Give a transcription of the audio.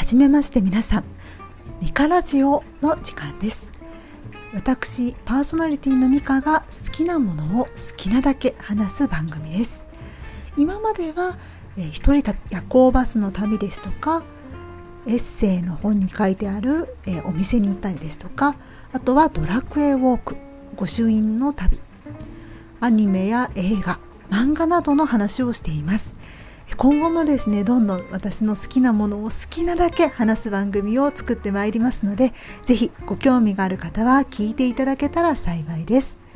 はじめまして皆さんミカラジオの時間です。私パーソナリティのミカが好きなものを好きなだけ話す番組です。今までは、えー、一人夜行バスの旅ですとかエッセイの本に書いてある、えー、お店に行ったりですとかあとはドラクエウォーク御朱印の旅。アニメや映画漫画などの話をしています。今後もですねどんどん私の好きなものを好きなだけ話す番組を作ってまいりますので是非ご興味がある方は聞いていただけたら幸いです。